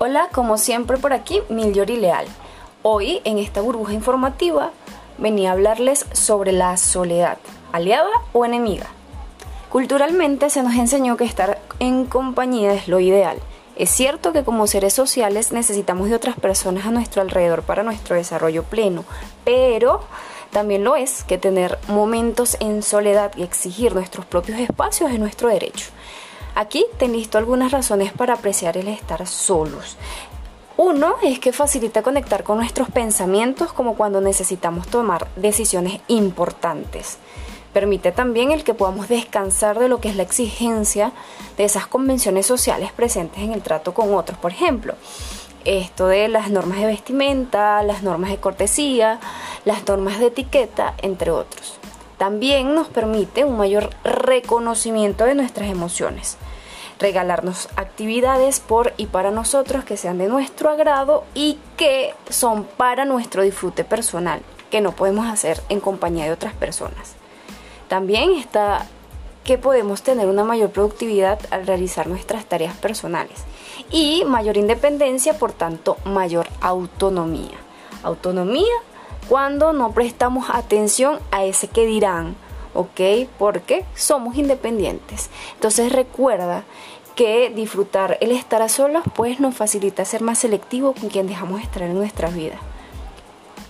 Hola, como siempre por aquí, Miljori Leal. Hoy, en esta burbuja informativa, venía a hablarles sobre la soledad, aliada o enemiga. Culturalmente se nos enseñó que estar en compañía es lo ideal. Es cierto que como seres sociales necesitamos de otras personas a nuestro alrededor para nuestro desarrollo pleno, pero también lo es que tener momentos en soledad y exigir nuestros propios espacios es nuestro derecho. Aquí te listo algunas razones para apreciar el estar solos. Uno es que facilita conectar con nuestros pensamientos como cuando necesitamos tomar decisiones importantes. Permite también el que podamos descansar de lo que es la exigencia de esas convenciones sociales presentes en el trato con otros. Por ejemplo, esto de las normas de vestimenta, las normas de cortesía, las normas de etiqueta, entre otros. También nos permite un mayor reconocimiento de nuestras emociones regalarnos actividades por y para nosotros que sean de nuestro agrado y que son para nuestro disfrute personal, que no podemos hacer en compañía de otras personas. También está que podemos tener una mayor productividad al realizar nuestras tareas personales y mayor independencia, por tanto, mayor autonomía. Autonomía cuando no prestamos atención a ese que dirán, ¿ok? Porque somos independientes. Entonces recuerda que disfrutar el estar a solas pues nos facilita ser más selectivo con quien dejamos estar en nuestras vidas.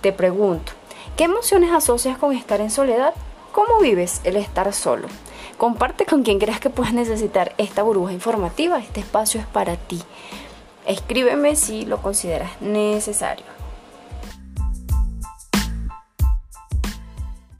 Te pregunto, ¿qué emociones asocias con estar en soledad? ¿Cómo vives el estar solo? Comparte con quien creas que puedas necesitar esta burbuja informativa. Este espacio es para ti. Escríbeme si lo consideras necesario.